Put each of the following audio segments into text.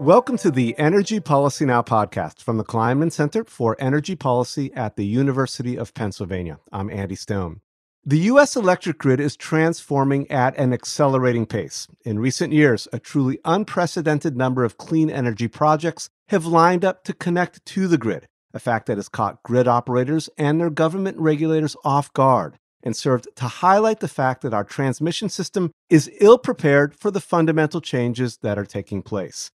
Welcome to the Energy Policy Now podcast from the Kleinman Center for Energy Policy at the University of Pennsylvania. I'm Andy Stone. The U.S. electric grid is transforming at an accelerating pace. In recent years, a truly unprecedented number of clean energy projects have lined up to connect to the grid, a fact that has caught grid operators and their government regulators off guard and served to highlight the fact that our transmission system is ill prepared for the fundamental changes that are taking place.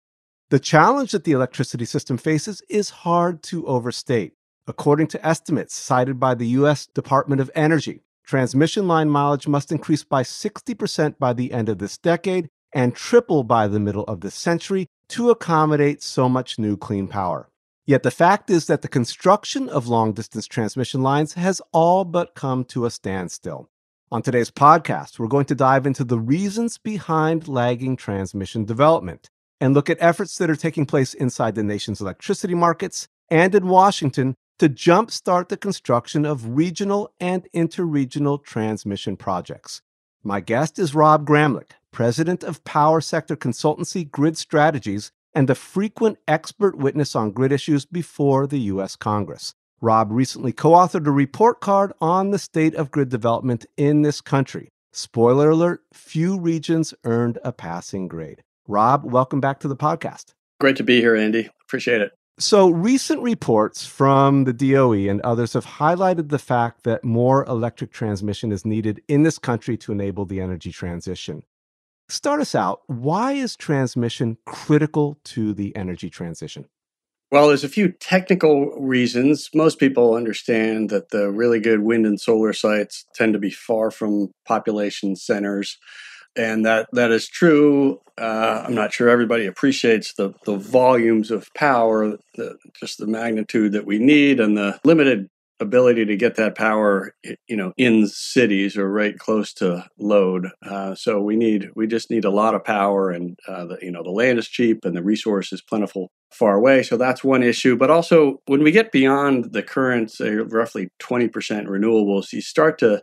The challenge that the electricity system faces is hard to overstate. According to estimates cited by the U.S. Department of Energy, transmission line mileage must increase by 60% by the end of this decade and triple by the middle of this century to accommodate so much new clean power. Yet the fact is that the construction of long distance transmission lines has all but come to a standstill. On today's podcast, we're going to dive into the reasons behind lagging transmission development and look at efforts that are taking place inside the nation's electricity markets and in Washington to jumpstart the construction of regional and interregional transmission projects. My guest is Rob Gramlich, president of power sector consultancy Grid Strategies and a frequent expert witness on grid issues before the U.S. Congress. Rob recently co authored a report card on the state of grid development in this country. Spoiler alert few regions earned a passing grade. Rob, welcome back to the podcast. Great to be here, Andy. Appreciate it. So, recent reports from the DOE and others have highlighted the fact that more electric transmission is needed in this country to enable the energy transition. Start us out. Why is transmission critical to the energy transition? Well, there's a few technical reasons. Most people understand that the really good wind and solar sites tend to be far from population centers. And that, that is true. Uh, I'm not sure everybody appreciates the, the volumes of power, the, just the magnitude that we need, and the limited ability to get that power you know in cities or right close to load. Uh, so we need we just need a lot of power and uh, the, you know the land is cheap and the resource is plentiful far away. So that's one issue. But also when we get beyond the current say roughly 20% renewables you start to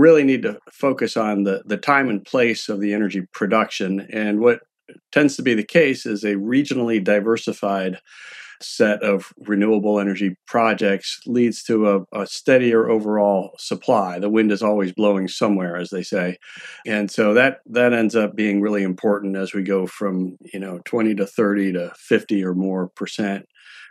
really need to focus on the the time and place of the energy production and what tends to be the case is a regionally diversified set of renewable energy projects leads to a, a, steadier overall supply. The wind is always blowing somewhere, as they say, and so that that ends up being really important as we go from you know 20 to 30 to 50 or more percent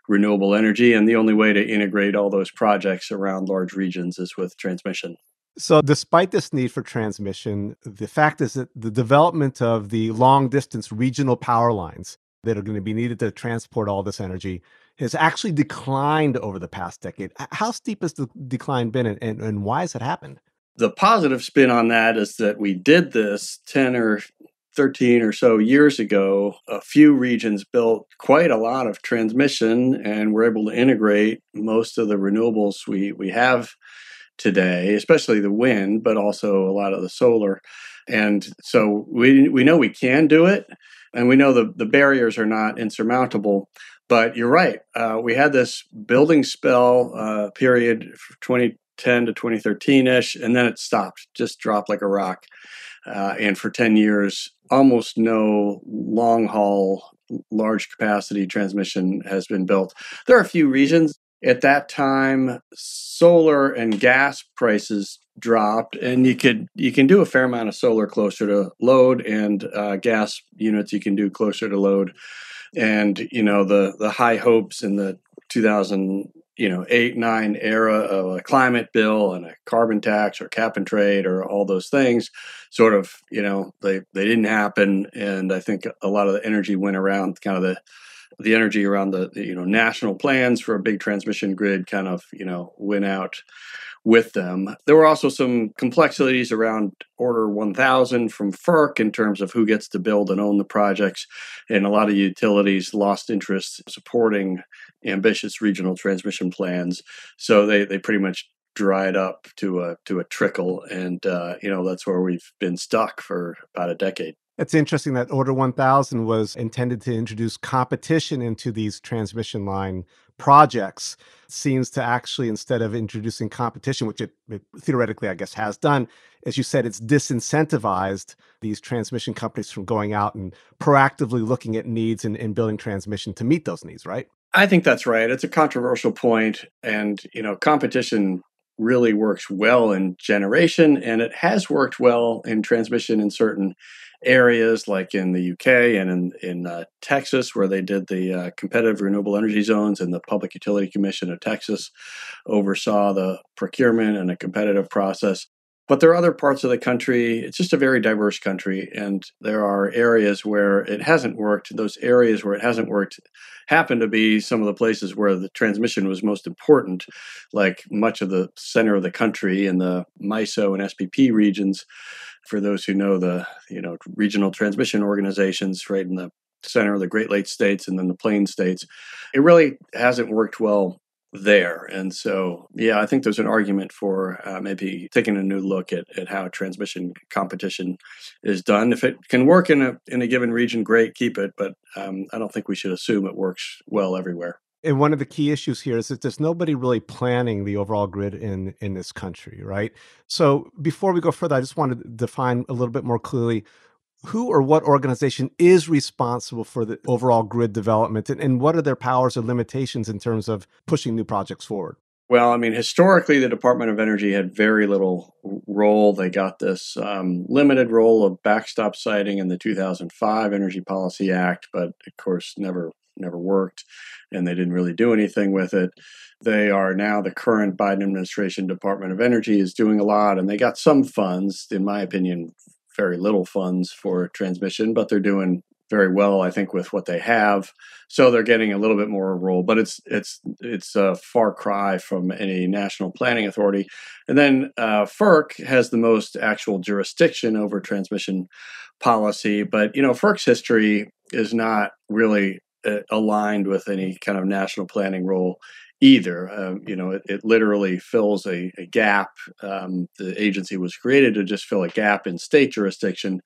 renewable energy. And the only way to integrate all those projects around large regions is with transmission. So, despite this need for transmission, the fact is that the development of the long distance regional power lines that are going to be needed to transport all this energy has actually declined over the past decade. How steep has the decline been and, and, and why has it happened? The positive spin on that is that we did this 10 or 13 or so years ago. A few regions built quite a lot of transmission and were able to integrate most of the renewables we, we have today, especially the wind, but also a lot of the solar. And so we, we know we can do it. And we know the, the barriers are not insurmountable. But you're right. Uh, we had this building spell uh, period 2010 to 2013 ish, and then it stopped, just dropped like a rock. Uh, and for 10 years, almost no long haul, large capacity transmission has been built. There are a few regions. At that time, solar and gas prices dropped, and you could you can do a fair amount of solar closer to load, and uh, gas units you can do closer to load. And you know the the high hopes in the 2000 you know eight nine era of a climate bill and a carbon tax or cap and trade or all those things sort of you know they they didn't happen and i think a lot of the energy went around kind of the the energy around the, the you know national plans for a big transmission grid kind of you know went out with them. There were also some complexities around Order 1000 from FERC in terms of who gets to build and own the projects, and a lot of utilities lost interest supporting ambitious regional transmission plans. So they, they pretty much dried up to a to a trickle, and uh, you know that's where we've been stuck for about a decade. It's interesting that Order 1000 was intended to introduce competition into these transmission line projects seems to actually, instead of introducing competition, which it, it, theoretically, I guess, has done, as you said, it's disincentivized these transmission companies from going out and proactively looking at needs and, and building transmission to meet those needs, right? I think that's right. It's a controversial point, and you know, competition really works well in generation, and it has worked well in transmission in certain areas, like in the UK and in in uh, Texas, where they did the uh, competitive renewable energy zones, and the Public Utility Commission of Texas oversaw the procurement and a competitive process. But there are other parts of the country. It's just a very diverse country, and there are areas where it hasn't worked. Those areas where it hasn't worked happen to be some of the places where the transmission was most important, like much of the center of the country in the MISO and SPP regions. For those who know the you know regional transmission organizations, right in the center of the Great Lakes states and then the Plain states, it really hasn't worked well there. And so, yeah, I think there's an argument for uh, maybe taking a new look at, at how transmission competition is done. If it can work in a in a given region, great, keep it. But um, I don't think we should assume it works well everywhere. And one of the key issues here is that there's nobody really planning the overall grid in in this country, right? So before we go further, I just want to define a little bit more clearly who or what organization is responsible for the overall grid development and, and what are their powers or limitations in terms of pushing new projects forward? Well, I mean, historically, the Department of Energy had very little role. They got this um, limited role of backstop siting in the 2005 Energy Policy Act, but of course, never never worked, and they didn't really do anything with it. They are now the current Biden administration Department of Energy is doing a lot, and they got some funds, in my opinion, very little funds for transmission, but they're doing very well, I think, with what they have. So they're getting a little bit more role, but it's it's it's a far cry from any national planning authority. And then uh, FERC has the most actual jurisdiction over transmission policy, but you know, FERC's history is not really aligned with any kind of national planning role either. Um, you know, it, it, literally fills a, a gap. Um, the agency was created to just fill a gap in state jurisdiction,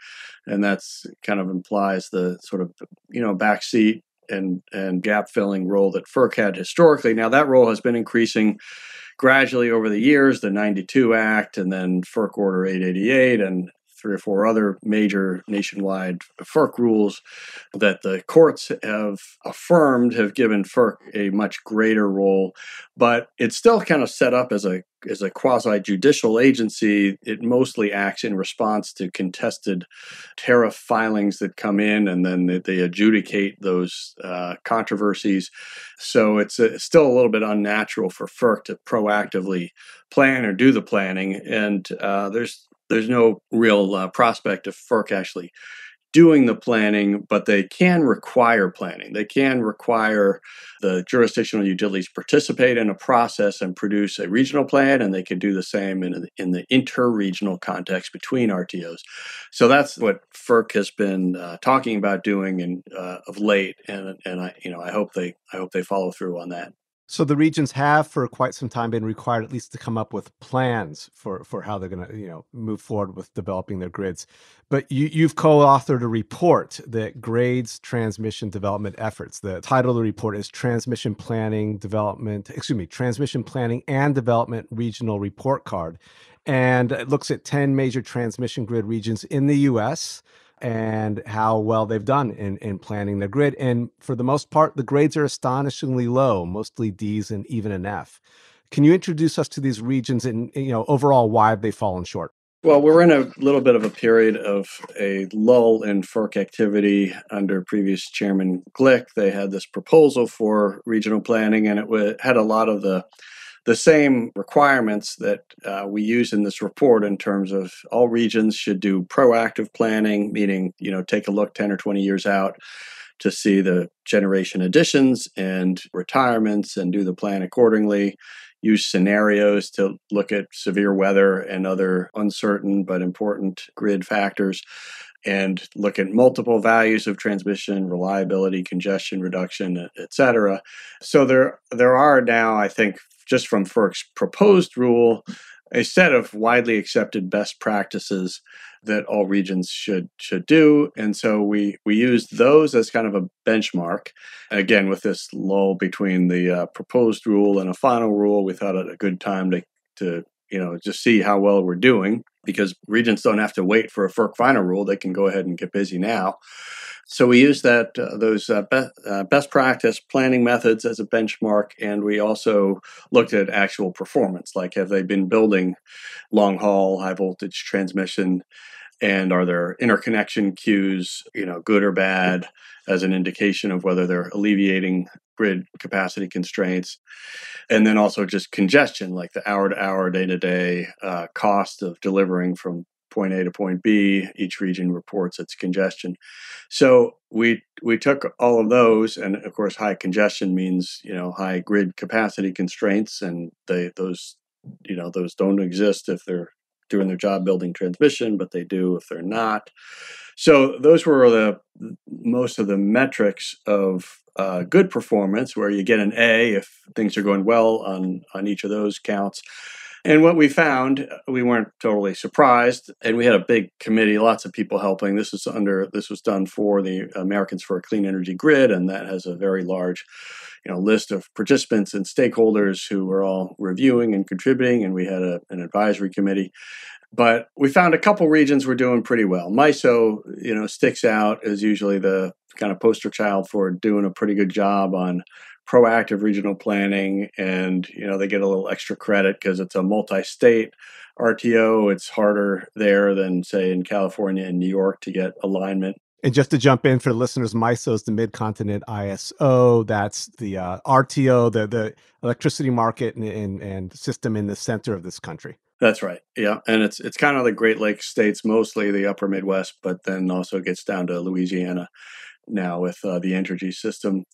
and that's kind of implies the sort of you know backseat and and gap filling role that FERC had historically. Now that role has been increasing gradually over the years. The '92 Act, and then FERC Order 888, and three or four other major nationwide FERC rules that the courts have affirmed have given FERC a much greater role, but it's still kind of set up as a as a quasi judicial agency. It mostly acts in response to contested tariff filings that come in, and then they, they adjudicate those uh, controversies. So it's, a, still a little bit unnatural for FERC to proactively plan or do the planning, and uh, there's there's no real uh, prospect of FERC actually doing the planning, but they can require planning. They can require the jurisdictional utilities participate in a process and produce a regional plan, and they can do the same in, in the inter-regional context between RTOs. So that's what FERC has been uh, talking about doing in, uh, of late, and and I you know I hope they I hope they follow through on that. So the regions have for quite some time been required at least to come up with plans for for how they're going to you know move forward with developing their grids. But you you've co-authored a report that grades transmission development efforts. The title of the report is Transmission Planning Development, excuse me, Transmission Planning and Development Regional Report Card. And it looks at 10 major transmission grid regions in the US and how well they've done in, in planning their grid. And for the most part, the grades are astonishingly low, mostly D's and even an F. Can you introduce us to these regions and you know overall why have they fallen short? Well, we're in a little bit of a period of a lull in FERC activity under previous Chairman Glick. They had this proposal for regional planning, and it had a lot of the the same requirements that uh, we use in this report in terms of all regions should do proactive planning, meaning, you know, take a look 10 or 20 years out to see the generation additions and retirements and do the plan accordingly. Use scenarios to look at severe weather and other uncertain but important grid factors and look at multiple values of transmission, reliability, congestion reduction, et cetera. So there, there are now, I think, just from FERC's proposed rule, a set of widely accepted best practices that all regions should should do. And so we we used those as kind of a benchmark again with this lull between the uh, proposed rule and a final rule. We thought it a good time to to you know just see how well we're doing because regents don't have to wait for a FERC final rule. They can go ahead and get busy now. So we use that uh, those uh, be- uh, best practice planning methods as a benchmark, and we also looked at actual performance, like have they been building long haul, high voltage transmission, and are there interconnection queues, you know, good or bad, as an indication of whether they're alleviating grid capacity constraints, and then also just congestion, like the hour to hour, day to day uh, cost of delivering from point A to point B. Each region reports its congestion. So we we took all of those, and of course, high congestion means you know high grid capacity constraints, and they those you know those don't exist if they're doing their job building transmission, but they do if they're not. So those were the most of the metrics of uh, good performance, where you get an A if things are going well on on each of those counts. And what we found, we weren't totally surprised, and we had a big committee, lots of people helping. This is under this was done for the Americans for a Clean Energy Grid, and that has a very large, you know, list of participants and stakeholders who were all reviewing and contributing. And we had a, an advisory committee. But we found a couple regions were doing pretty well. MISO, you know, sticks out as usually the kind of poster child for doing a pretty good job on proactive regional planning and you know they get a little extra credit because it's a multi-state rto it's harder there than say in california and new york to get alignment and just to jump in for the listeners, MISO is the Mid-Continent ISO. That's the uh, RTO, the the electricity market and, and, and system in the center of this country. That's right. Yeah, and it's it's kind of the Great Lakes states, mostly the Upper Midwest, but then also gets down to Louisiana now with uh, the Entergy system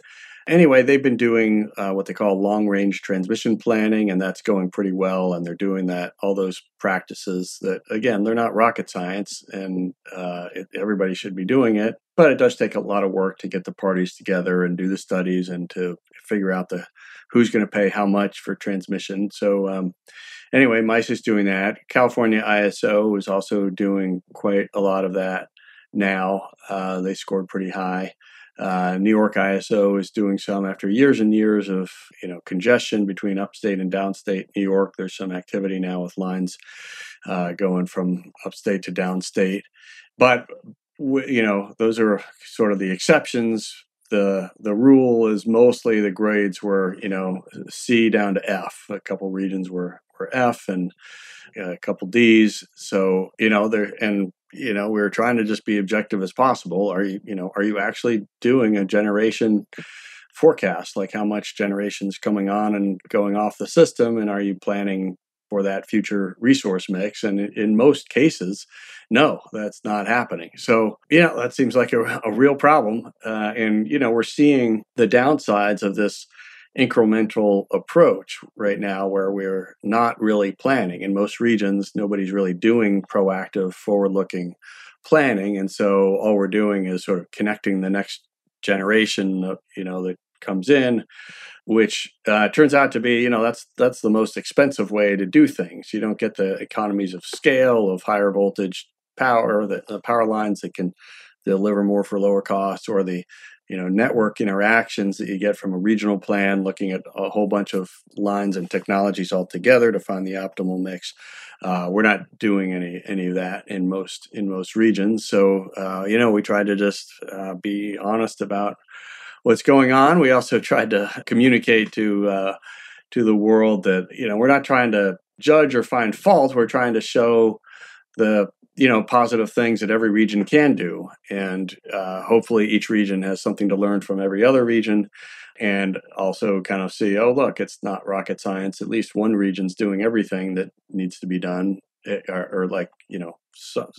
anyway, they've been doing uh, what they call long range transmission planning, and that's going pretty well. And they're doing that, all those practices that, again, they're not rocket science, and uh, it, everybody should be doing it. But it does take a lot of work to get the parties together and do the studies and to figure out the who's going to pay how much for transmission. So, um, anyway, MISO is doing that. California ISO is also doing quite a lot of that now. Uh, they scored pretty high. Uh, New York ISO is doing some after years and years of you know congestion between upstate and downstate New York. There's some activity now with lines uh, going from upstate to downstate, but you know those are sort of the exceptions. the The rule is mostly the grades were you know C down to F. A couple regions were were F and a couple D's. So you know there and you know we are trying to just be objective as possible. Are you you know are you actually doing a generation forecast? Like how much generations coming on and going off the system and are you planning for that future resource mix? And in most cases no that's not happening. So yeah that seems like a, a real problem. Uh, and you know we're seeing the downsides of this incremental approach right now where we're not really planning. In most regions, nobody's really doing proactive, forward looking planning. And so all we're doing is sort of connecting the next generation, you know, that comes in which uh, turns out to be you know that's that's the most expensive way to do things you don't get the economies of scale of higher voltage power the, the power lines that can deliver more for lower costs or the you know network interactions that you get from a regional plan looking at a whole bunch of lines and technologies all together to find the optimal mix. Uh, we're not doing any any of that in most in most regions. So uh, you know we try to just uh, be honest about what's going on. We also tried to communicate to uh, to the world that you know we're not trying to judge or find fault. We're trying to show the you know positive things that every region can do. And uh, hopefully each region has something to learn from every other region and also kind of see oh look it's not rocket science. At least one region's doing everything that needs to be done eh, or, or like you know so,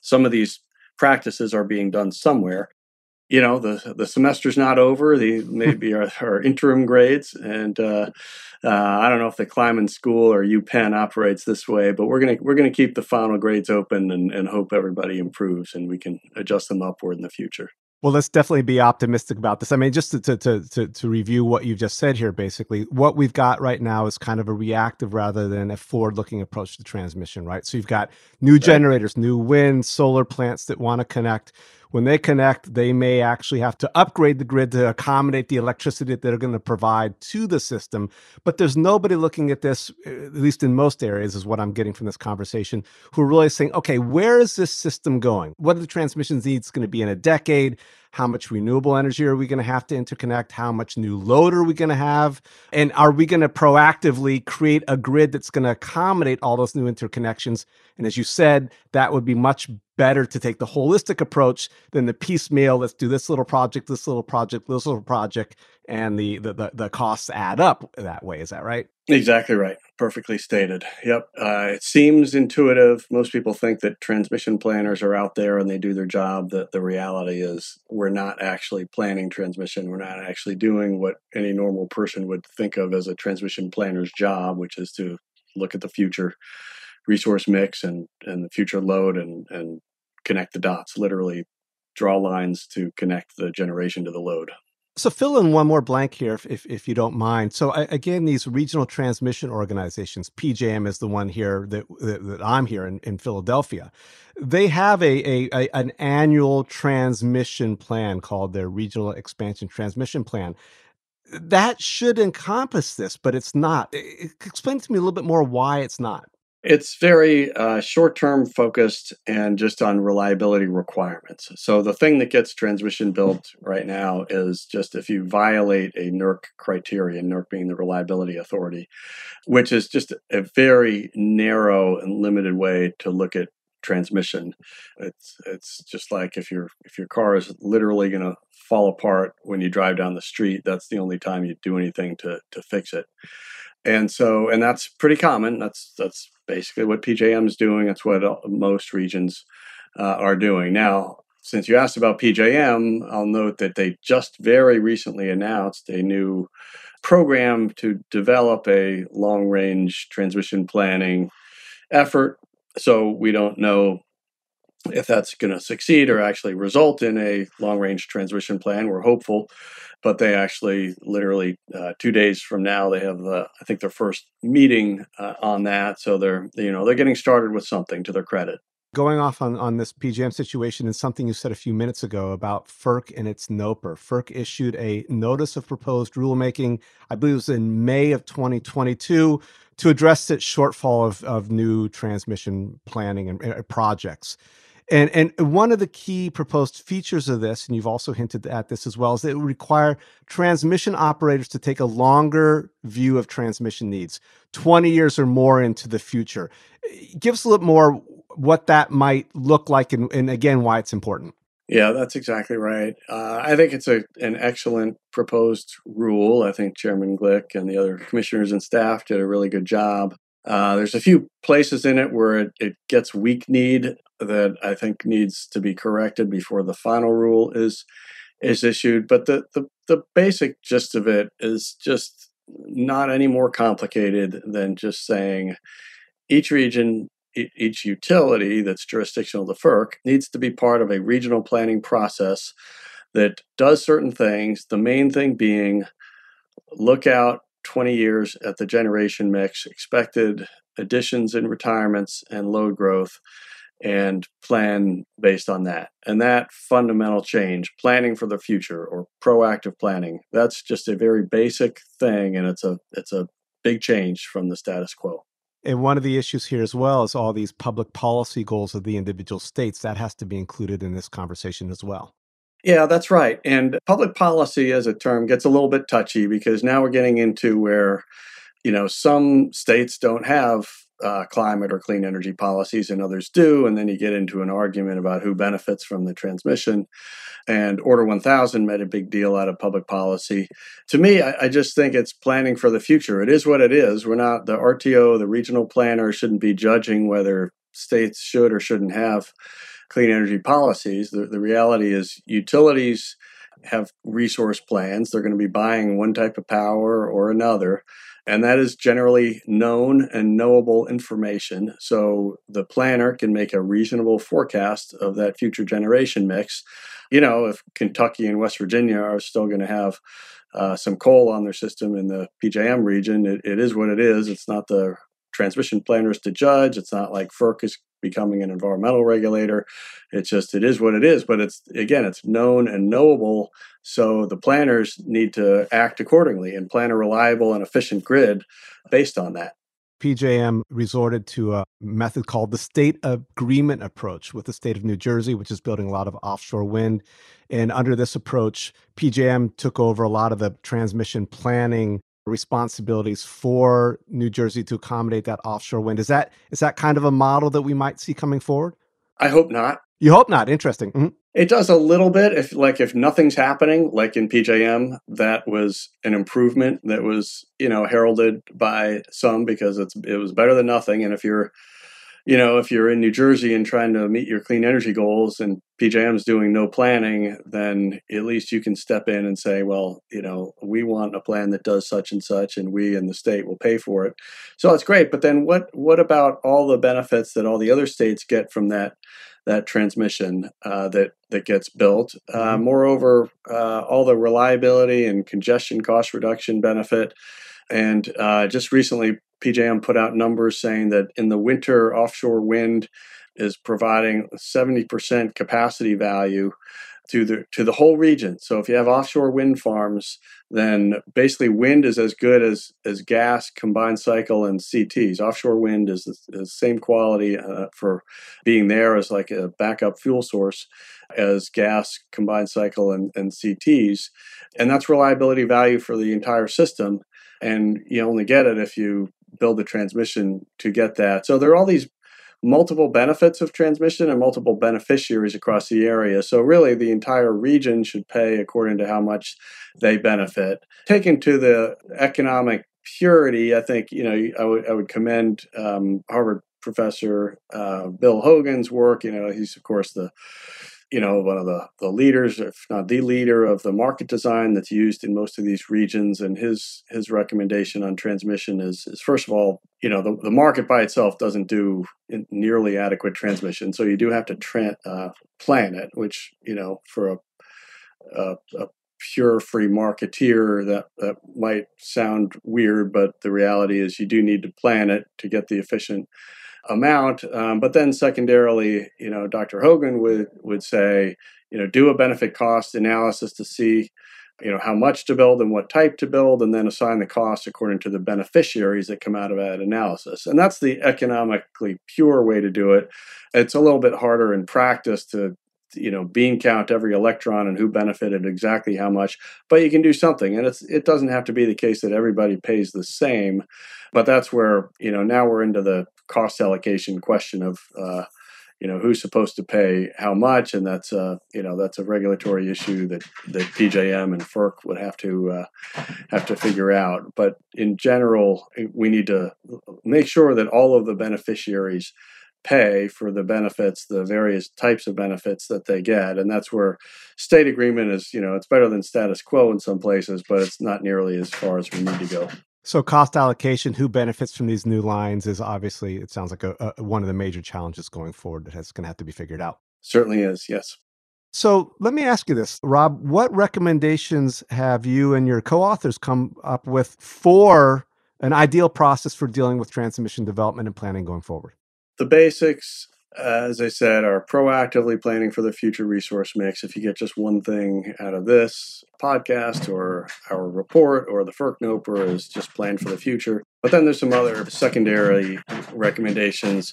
some of these practices are being done somewhere you know the the semester's not over. The maybe our, our interim grades, and uh, uh, I don't know if the Kleinman School or UPenn operates this way, but we're gonna we're gonna keep the final grades open and, and hope everybody improves and we can adjust them upward in the future. Well, let's definitely be optimistic about this. I mean, just to, to, to, to, review what you've just said here, basically, what we've got right now is kind of a reactive rather than a forward looking approach to transmission, right? So you've got new right. generators, new wind, solar plants that want to connect when they connect, they may actually have to upgrade the grid to accommodate the electricity that they're going to provide to the system. But there's nobody looking at this, at least in most areas, is what I'm getting from this conversation, who are really saying, okay, where is this system going? What are the transmission needs going to be in a decade? How much renewable energy are we going to have to interconnect? How much new load are we going to have? And are we going to proactively create a grid that's going to accommodate all those new interconnections? And as you said, that would be much better to take the holistic approach than the piecemeal. Let's do this little project, this little project, this little project, and the the the, the costs add up that way. Is that right? Exactly right. Perfectly stated. Yep. Uh, it seems intuitive. Most people think that transmission planners are out there and they do their job. That the reality is we're not actually planning transmission. We're not actually doing what any normal person would think of as a transmission planner's job, which is to look at the future resource mix and and the future load and and connect the dots, literally draw lines to connect the generation to the load. So fill in one more blank here, if, if, if you don't mind. So I, again, these regional transmission organizations, PJM is the one here that, that, that I'm here in, in Philadelphia. They have a, a, a, an annual transmission plan called their Regional Expansion Transmission Plan. That should encompass this, but it's not. Explain to me a little bit more why it's not. It's very uh, short term focused and just on reliability requirements. So, the thing that gets transmission built right now is just if you violate a NERC criteria, NERC being the reliability authority, which is just a very narrow and limited way to look at transmission. It's it's just like if your if your car is literally going to fall apart when you drive down the street, that's the only time you do anything to to fix it and so and that's pretty common. That's that's basically what pjm is doing. That's what most regions uh, are doing. Now since you asked about pjm i'll note that they just very recently announced a new program to develop a long range transmission planning effort. So we don't know if that's going to succeed or actually result in a long range transmission plan we're hopeful but they actually literally uh, two days from now they have the I think their first meeting uh, on that. So they're you know they're getting started with something to their credit. Going off on, on this PJM situation and something you said a few minutes ago about FERC and its NOPR. FERC issued a notice of proposed rulemaking, I believe it was in May of 2022, to address its shortfall of, of new transmission planning and uh, projects. And and one of the key proposed features of this, and you've also hinted at this as well, is that it would require transmission operators to take a longer view of transmission needs, 20 years or more into the future. Give us a little more what that might look like and, and again why it's important. Yeah, that's exactly right. Uh, I think it's a an excellent proposed rule. I think Chairman Glick and the other commissioners and staff did a really good job. Uh, there's a few places in it where it, it gets weak kneed that I think needs to be corrected before the final rule is is issued. But the, the, the basic gist of it is just not any more complicated than just saying each region, each utility that's jurisdictional to FERC needs to be part of a regional planning process that does certain things. The main thing being look out 20 years at the generation mix, expected additions and retirements, and load growth and plan based on that. And that fundamental change, planning for the future or proactive planning, that's just a very basic thing and it's a it's a big change from the status quo. And one of the issues here as well is all these public policy goals of the individual states that has to be included in this conversation as well. Yeah, that's right. And public policy as a term gets a little bit touchy because now we're getting into where you know some states don't have uh, climate or clean energy policies and others do. And then you get into an argument about who benefits from the transmission. And Order 1000 made a big deal out of public policy. To me, I, I just think it's planning for the future. It is what it is. We're not, the RTO, the regional planner shouldn't be judging whether states should or shouldn't have clean energy policies. The, the reality is utilities have resource plans. They're going to be buying one type of power or another and that is generally known and knowable information. So the planner can make a reasonable forecast of that future generation mix. You know, if Kentucky and West Virginia are still going to have uh, some coal on their system in the PJM region, it, it is what it is. It's not the transmission planners to judge. It's not like FERC is becoming an environmental regulator. It's just it is what it is. But it's again, it's known and knowable. So the planners need to act accordingly and plan a reliable and efficient grid based on that. PJM resorted to a method called the state agreement approach with the state of New Jersey, which is building a lot of offshore wind. And under this approach, PJM took over a lot of the transmission planning responsibilities for New Jersey to accommodate that offshore wind. Is that is that kind of a model that we might see coming forward? I hope not. You hope not. Interesting. Mm-hmm. It does a little bit. If like if nothing's happening, like in PJM, that was an improvement that was you know heralded by some because it's it was better than nothing. And if you're you know, if you're in New Jersey and trying to meet your clean energy goals and PJM is doing no planning, then at least you can step in and say, well, you know, we want a plan that does such and such, and we in the state will pay for it. So it's great. But then what what about all the benefits that all the other states get from that that transmission uh, that that gets built? Uh, mm-hmm. moreover, uh, all the reliability and congestion cost reduction benefit. And uh, just recently, PJM put out numbers saying that in the winter, offshore wind is providing 70% capacity value to the to the whole region. So if you have offshore wind farms, then basically wind is as good as as gas, combined cycle, and CTs. Offshore wind is the, same quality uh, for being there as like a backup fuel source as gas, combined cycle, and, and CTs, and that's reliability value for the entire system. And you only get it if you build a transmission to get that. So there are all these multiple benefits of transmission and multiple beneficiaries across the area. So really the entire region should pay according to how much they benefit. Taken to the economic purity, I think, you know, I would, I would commend um, Harvard professor uh, Bill Hogan's work. You know, he's of course the you know, one of the, the leaders, if not the leader of the market design that's used in most of these regions. And his his recommendation on transmission is, is first of all, you know, the, the market by itself doesn't do nearly adequate transmission. So you do have to tra- uh, plan it, which, you know, for a, a, a pure free marketeer that, that might sound weird, but the reality is you do need to plan it to get the efficient amount. Um, but then secondarily, you know, Dr. Hogan would would say, you know, do a benefit cost analysis to see, you know, how much to build and what type to build, and then assign the cost according to the beneficiaries that come out of that analysis. And that's the economically pure way to do it. It's a little bit harder in practice to you know bean count every electron and who benefited exactly how much but you can do something and it's it doesn't have to be the case that everybody pays the same but that's where you know now we're into the cost allocation question of uh, you know who's supposed to pay how much, and that's a you know that's a regulatory issue that that PJM and FERC would have to uh, have to figure out. But in general, we need to make sure that all of the beneficiaries pay for the benefits, the various types of benefits that they get, and that's where state agreement is. You know, it's better than status quo in some places, but it's not nearly as far as we need to go. So cost allocation, who benefits from these new lines is obviously, it sounds like a, a, one of the major challenges going forward that has going to have to be figured out. Certainly is, yes. So let me ask you this, Rob, what recommendations have you and your co-authors come up with for an ideal process for dealing with transmission development and planning going forward? The basics as I said, are proactively planning for the future resource mix. If you get just one thing out of this podcast or our report or the FERC NOPR is just plan for the future. But then there's some other secondary recommendations.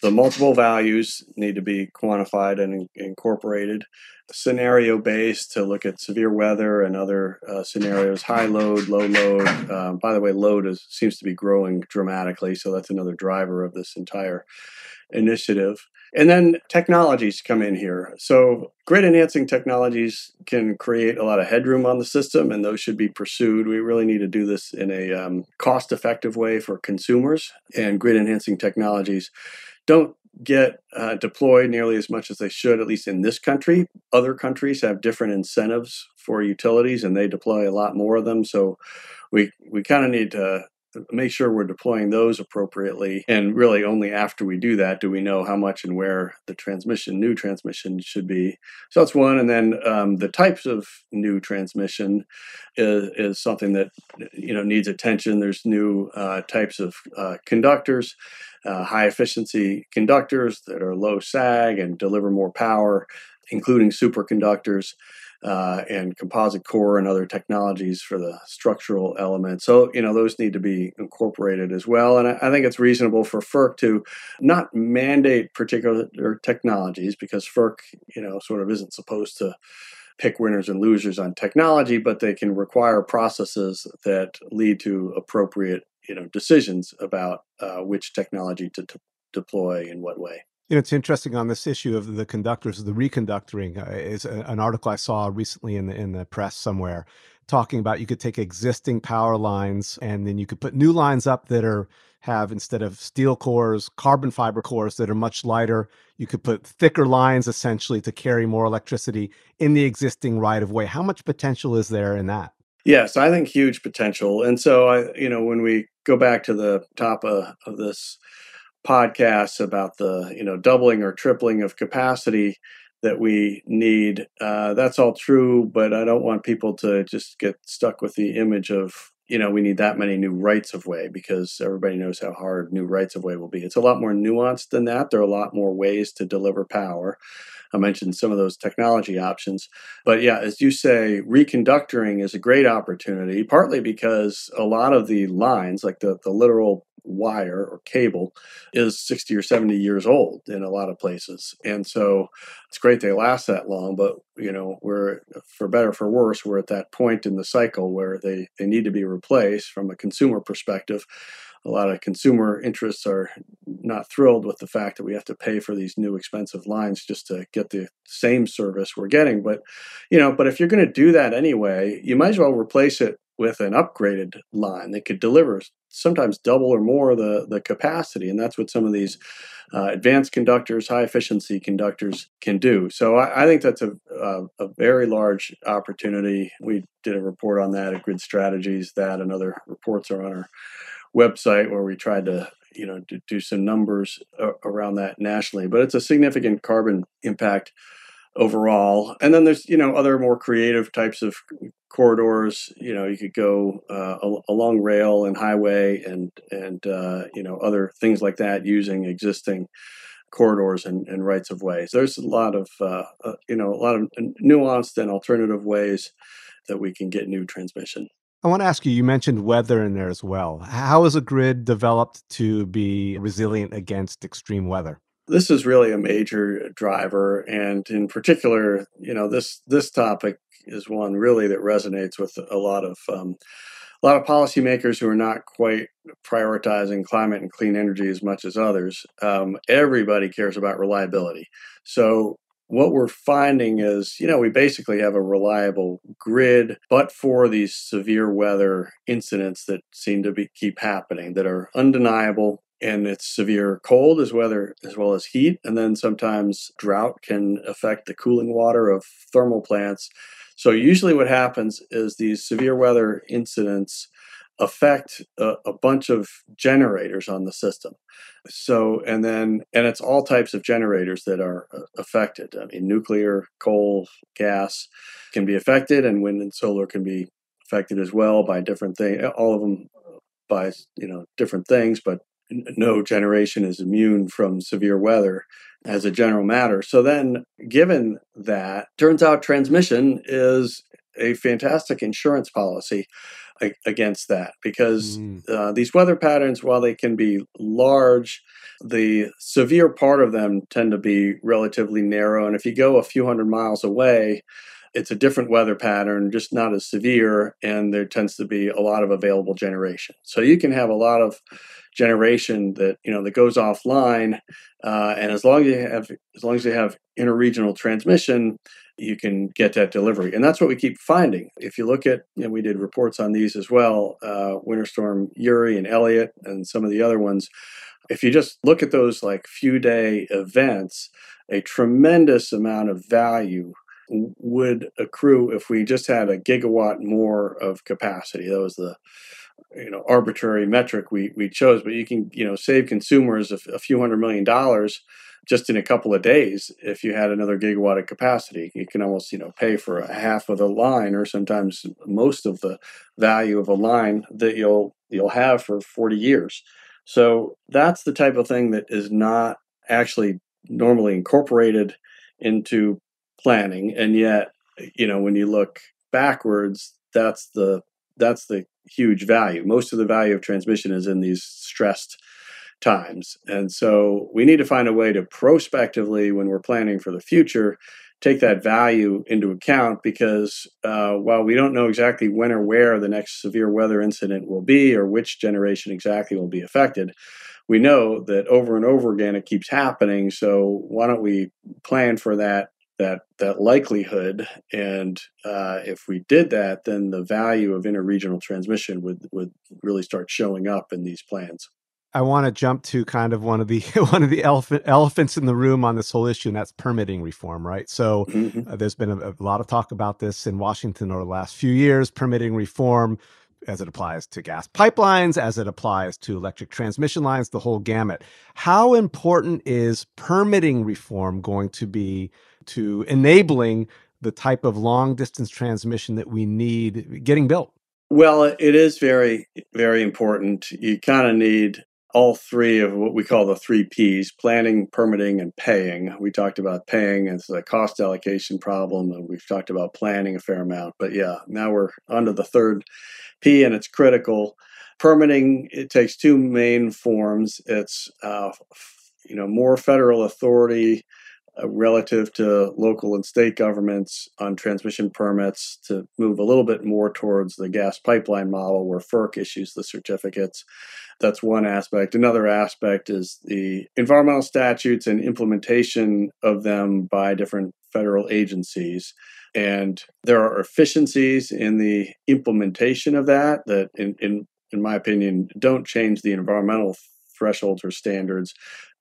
The multiple values need to be quantified and incorporated. Scenario based to look at severe weather and other uh, scenarios, high load, low load. Um, by the way, load is, seems to be growing dramatically, so that's another driver of this entire initiative. And then technologies come in here. So, grid enhancing technologies can create a lot of headroom on the system, and those should be pursued. We really need to do this in a um, cost effective way for consumers. And grid enhancing technologies don't get uh, deployed nearly as much as they should, at least in this country. Other countries have different incentives for utilities, and they deploy a lot more of them. So, we, we kind of need to make sure we're deploying those appropriately. And really, only after we do that do we know how much and where the transmission, new transmission, should be. So that's one. And then um, the types of new transmission is, is, something that you know needs attention. There's new uh, types of uh, conductors. Uh, high efficiency conductors that are low sag and deliver more power, including superconductors uh, and composite core and other technologies for the structural elements. So, you know, those need to be incorporated as well. And I, I think it's reasonable for FERC to not mandate particular technologies because FERC, you know, sort of isn't supposed to pick winners and losers on technology, but they can require processes that lead to appropriate, you know, decisions about uh, which technology to t- deploy in what way. You know, it's interesting on this issue of the conductors, the reconductoring uh, is a, an article I saw recently in the in the press somewhere talking about you could take existing power lines and then you could put new lines up that are have instead of steel cores, carbon fiber cores that are much lighter. You could put thicker lines essentially to carry more electricity in the existing right of way. How much potential is there in that? Yes, I think huge potential. And so I, you know, when we go back to the top of, of this podcasts about the you know doubling or tripling of capacity that we need. Uh, that's all true, but I don't want people to just get stuck with the image of you know we need that many new rights of way because everybody knows how hard new rights of way will be. It's a lot more nuanced than that. There are a lot more ways to deliver power. I mentioned some of those technology options. But yeah, as you say, reconductoring is a great opportunity, partly because a lot of the lines, like the, the literal wire or cable is 60 or 70 years old in a lot of places. And so it's great they last that long, but you know, we're for better for worse, we're at that point in the cycle where they, they need to be replaced from a consumer perspective. A lot of consumer interests are not thrilled with the fact that we have to pay for these new expensive lines just to get the same service we're getting. But you know, but if you're going to do that anyway, you might as well replace it with an upgraded line that could deliver sometimes double or more the, the capacity. And that's what some of these uh, advanced conductors, high efficiency conductors can do. So I, I think that's a, a, a, very large opportunity. We did a report on that at Grid Strategies. That and other reports are on our website where we tried to you know do, do some numbers around that nationally. But it's a significant carbon impact overall. And then there's you know other more creative types of corridors. You know, you could go uh, along rail and highway and and uh, you know other things like that using existing corridors and, and rights of ways. There's a lot of uh, uh, you know a lot of nuanced and alternative ways that we can get new transmission. I want to ask you, you mentioned weather in there as well. How is a grid developed to be resilient against extreme weather? This is really a major driver and in particular you know this this topic is one really that resonates with a lot of um, a lot of policymakers who are not quite prioritizing climate and clean energy as much as others. Um, everybody cares about reliability. So what we're finding is, you know, we basically have a reliable grid, but for these severe weather incidents that seem to be keep happening that are undeniable and it's severe cold as weather as well as heat and then sometimes drought can affect the cooling water of thermal plants. So usually what happens is these severe weather incidents affect a, a, bunch of generators on the system. So and then and it's all types of generators that are uh, affected. I mean nuclear coal gas can be affected and wind and solar can be affected as well by different things all of them by you know different things but no generation is immune from severe weather as a general matter. So then, given that, turns out transmission is a fantastic insurance policy against that because mm. uh, these weather patterns, while they can be large, the severe part of them tend to be relatively narrow. And if you go a few hundred miles away, it's a different weather pattern, just not as severe, and there tends to be a lot of available generation. So you can have a lot of generation that you know that goes offline, uh, and as long as you have as long as you have interregional transmission, you can get that delivery, and that's what we keep finding. If you look at, know, we did reports on these as well, uh, Winter Storm Uri and Elliott, and some of the other ones. If you just look at those like few day events, a tremendous amount of value would accrue if we just had a gigawatt more of capacity. That was the you know arbitrary metric we we chose, but you can you know save consumers a, a few hundred million dollars just in a couple of days if you had another gigawatt of capacity you can almost you know pay for a half of the line or sometimes most of the value of a line that you'll you'll have for 40 years so that's the type of thing that is not actually normally incorporated into planning and yet you know when you look backwards that's the that's the huge value most of the value of transmission is in these stressed times. And so we need to find a way to prospectively, when we're planning for the future, take that value into account because uh, while we don't know exactly when or where the next severe weather incident will be or which generation exactly will be affected, we know that over and over again it keeps happening. So why don't we plan for that that that likelihood? And uh, if we did that, then the value of interregional transmission would would really start showing up in these plans. I want to jump to kind of one of the one of the elephant, elephants in the room on this whole issue, and that's permitting reform, right? So mm-hmm. uh, there's been a, a, lot of talk about this in Washington over the last few years, permitting reform as it applies to gas pipelines, as it applies to electric transmission lines, the whole gamut. How important is permitting reform going to be to enabling the type of long distance transmission that we need getting built? Well, it is very, very important. You kind of need all three of what we call the three P's planning, permitting, and paying. We talked about paying as a cost allocation problem, and we've talked about planning a fair amount. But yeah, now we're onto the third P, and it's critical. Permitting, it takes two main forms it's uh, you know more federal authority Uh, relative to local and state governments on transmission permits to move a little bit more towards the gas pipeline model where FERC issues the certificates. That's one aspect. Another aspect is the environmental statutes and implementation of them by different federal agencies. And there are efficiencies in the implementation of that that, in, in, in my opinion, don't change the environmental thresholds or standards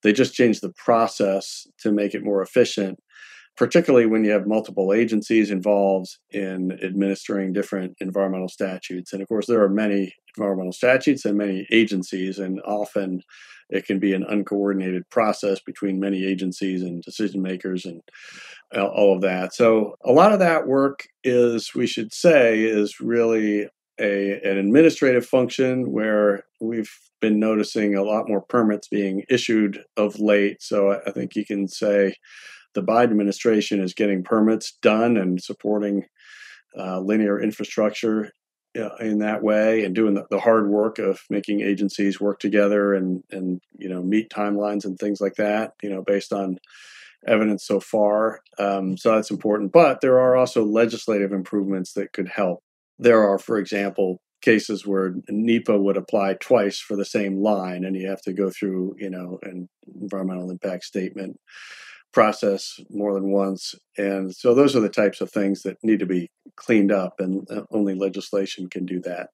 they just changed the process to make it more efficient, particularly when you have multiple agencies involved in administering different environmental statutes. And of course, there are many environmental statutes and many agencies, and often it can be an uncoordinated process between many agencies and decision makers and uh, all of that. So, a lot of that work is, we should say, is really a, an administrative function where we've been noticing a lot more permits being issued of late. So I think you can say the Biden administration is getting permits done and supporting uh, linear infrastructure uh, in that way and doing the, the, hard work of making agencies work together and and you know meet timelines and things like that you know based on evidence so far um, so that's important but there are also legislative improvements that could help there are for example cases where NEPA would apply twice for the same line, and you have to go through, you know, an environmental impact statement process more than once. And so those are the types of things that need to be cleaned up, and uh, only legislation can do that.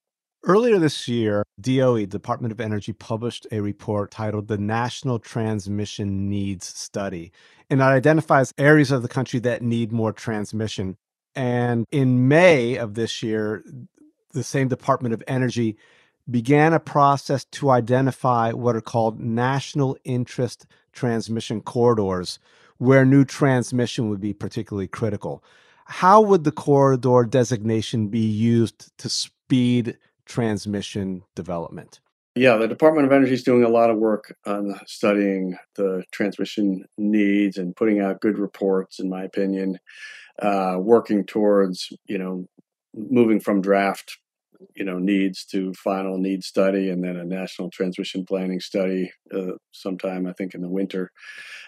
Earlier this year, DOE, Department of Energy, published a report titled the National Transmission Needs Study. And it identifies areas of the country that need more transmission. And in May of this year, the same Department of Energy began a process to identify what are called national interest transmission corridors, where new transmission would be particularly critical. How would the corridor designation be used to speed transmission development? Yeah, the Department of Energy is doing a lot of work on studying the transmission needs and putting out good reports, in my opinion, uh, working towards, you know, moving from draft you know needs to final need study and then a national transmission planning study uh, sometime i think in the winter.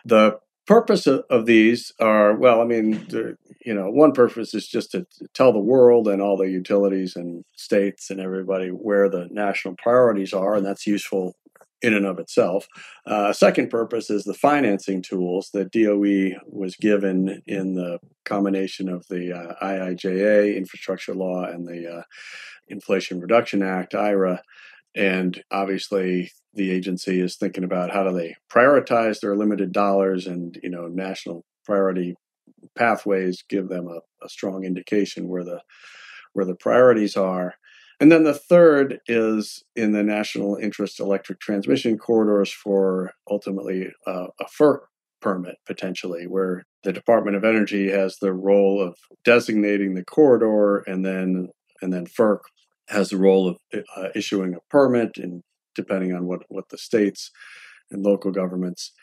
The purpose of, of these are well i mean you know one purpose is just to tell the world and all the utilities and states and everybody where the national priorities are and that's useful in and of itself. Uh, second purpose is the financing tools that DOE was given in the combination of the uh, IIJA infrastructure law and the uh, Inflation Reduction Act, IRA. And obviously, the agency is thinking about how do they prioritize their limited dollars and, you know, national priority pathways give them a, a strong indication where the where the priorities are. And then the third is in the national interest electric transmission corridors for ultimately uh, a FERC permit potentially, where the Department of Energy has the role of designating the corridor, and then and then FERC has the role of uh, issuing a permit, and depending on what what the states and local governments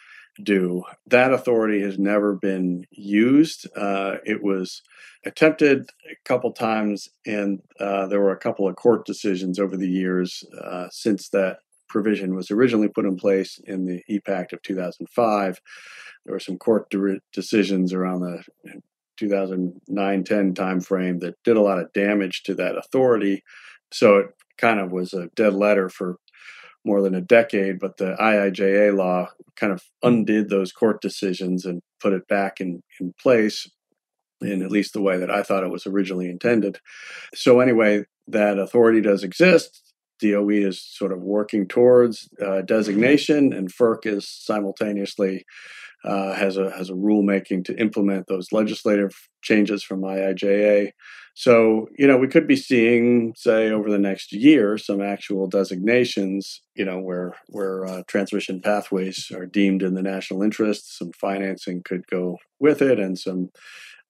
do. That authority has never been used. Uh, it was attempted a couple times, and uh, there were a couple of court decisions over the years uh, since that provision was originally put in place in the EPACT of 2005. There were some court de- decisions around the 2009-10 timeframe that did a lot of damage to that authority. So it kind of was a dead letter for more than a decade, but the IIJA law kind of undid those court decisions and put it back in, in place in at least the way that I thought it was originally intended. So, anyway, that authority does exist. DOE is sort of working towards uh, designation, and FERC is simultaneously uh, has a has a rulemaking to implement those legislative changes from IIJA. So you know we could be seeing, say, over the next year, some actual designations. You know where where uh, transmission pathways are deemed in the national interest. Some financing could go with it, and some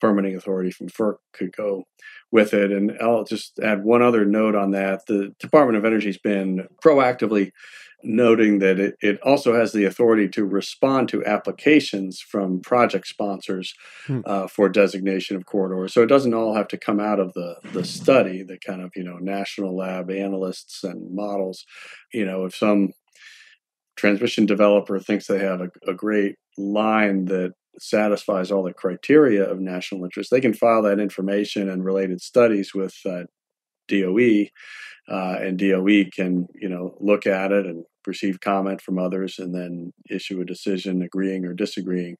permitting authority from FERC could go with it. And I'll just add one other note on that. The Department of Energy has been proactively noting that it, it also has the authority to respond to applications from project sponsors hmm. uh, for designation of corridors. So it doesn't all have to come out of the, the study, the kind of, you know, national lab analysts and models. You know, if some transmission developer thinks they have a, a great line that satisfies all the criteria of national interest, they can file that information and related studies with uh, DOE, uh, and DOE can you know look at it and receive comment from others, and then issue a decision agreeing or disagreeing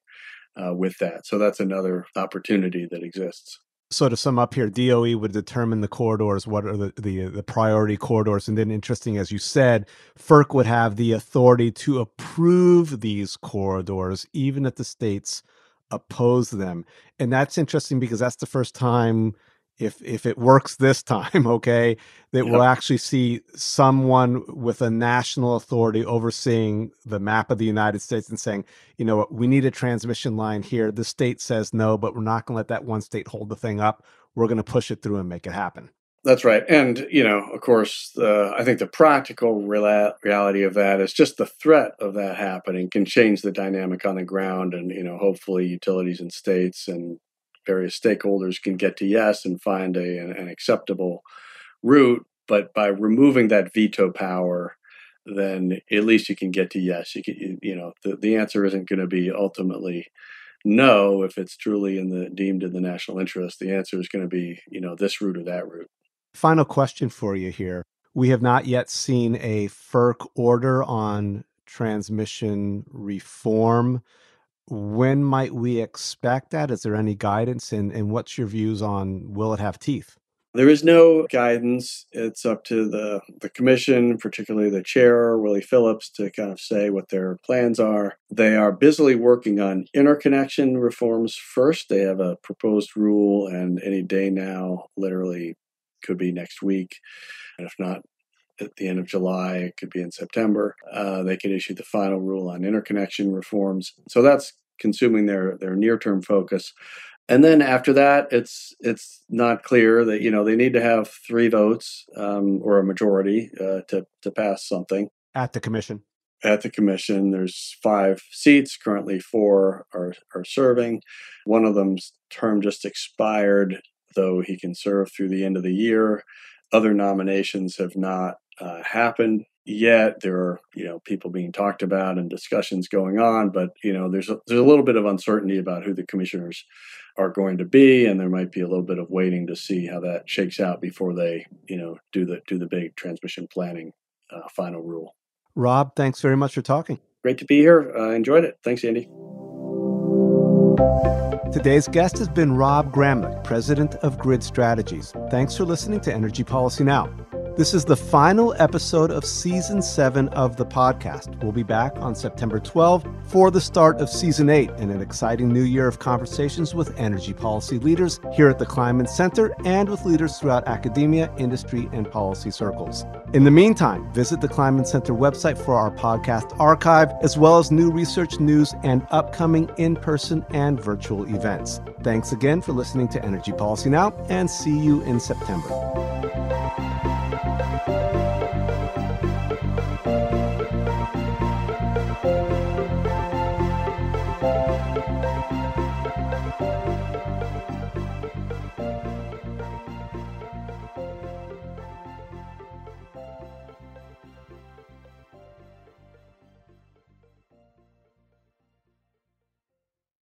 uh, with that. So that's another opportunity that exists. So to sum up here, DOE would determine the corridors, what are the, the, uh, the priority corridors, and then interesting as you said, FERC would have the authority to approve these corridors, even if the states oppose them. And that's interesting because that's the first time if if it works this time, okay, that yep. we'll actually see someone with a national authority overseeing the map of the United States and saying, you know what, we need a transmission line here. The state says no, but we're not going to let that one state hold the thing up. We're going to push it through and make it happen. That's right. And, you know, of course, uh, I think the practical reala- reality of that is just the threat of that happening can change the dynamic on the ground. And, you know, hopefully utilities and states and various stakeholders can get to yes and find a, an, an acceptable route. But by removing that veto power, then at least you can get to yes. You can, you know, the, the answer isn't going to be ultimately no if it's truly in the deemed in the national interest. The answer is going to be, you know, this route or that route. Final question for you here. We have not yet seen a FERC order on transmission reform when might we expect that? Is there any guidance? And, and what's your views on will it have teeth? There is no guidance. It's up to the, the commission, particularly the chair, Willie Phillips, to kind of say what their plans are. They are busily working on interconnection reforms first. They have a proposed rule, and any day now, literally, could be next week. And if not, at the end of July, it could be in September. Uh, they could issue the final rule on interconnection reforms. So that's consuming their their near term focus. And then after that, it's it's not clear that you know they need to have three votes um, or a majority uh, to to pass something at the commission. At the commission, there's five seats currently. Four are are serving. One of them's term just expired, though he can serve through the end of the year. Other nominations have not uh, happened yet. There are you know people being talked about and discussions going on, but you know there's a, there's a little bit of uncertainty about who the commissioners are going to be, and there might be a little bit of waiting to see how that shakes out before they you know do the do the big transmission planning uh, final rule. Rob, thanks very much for talking. Great to be here. I uh, enjoyed it. Thanks, Andy. Today's guest has been Rob Gramlich, president of Grid Strategies. Thanks for listening to Energy Policy Now. This is the final episode of season seven of the podcast. We'll be back on September 12 for the start of season eight and an exciting new year of conversations with energy policy leaders here at the Kleinman Center and with leaders throughout academia, industry, and policy circles. In the meantime, visit the Kleinman Center website for our podcast archive, as well as new research news and upcoming in person and virtual events. Thanks again for listening to Energy Policy Now, and see you in September.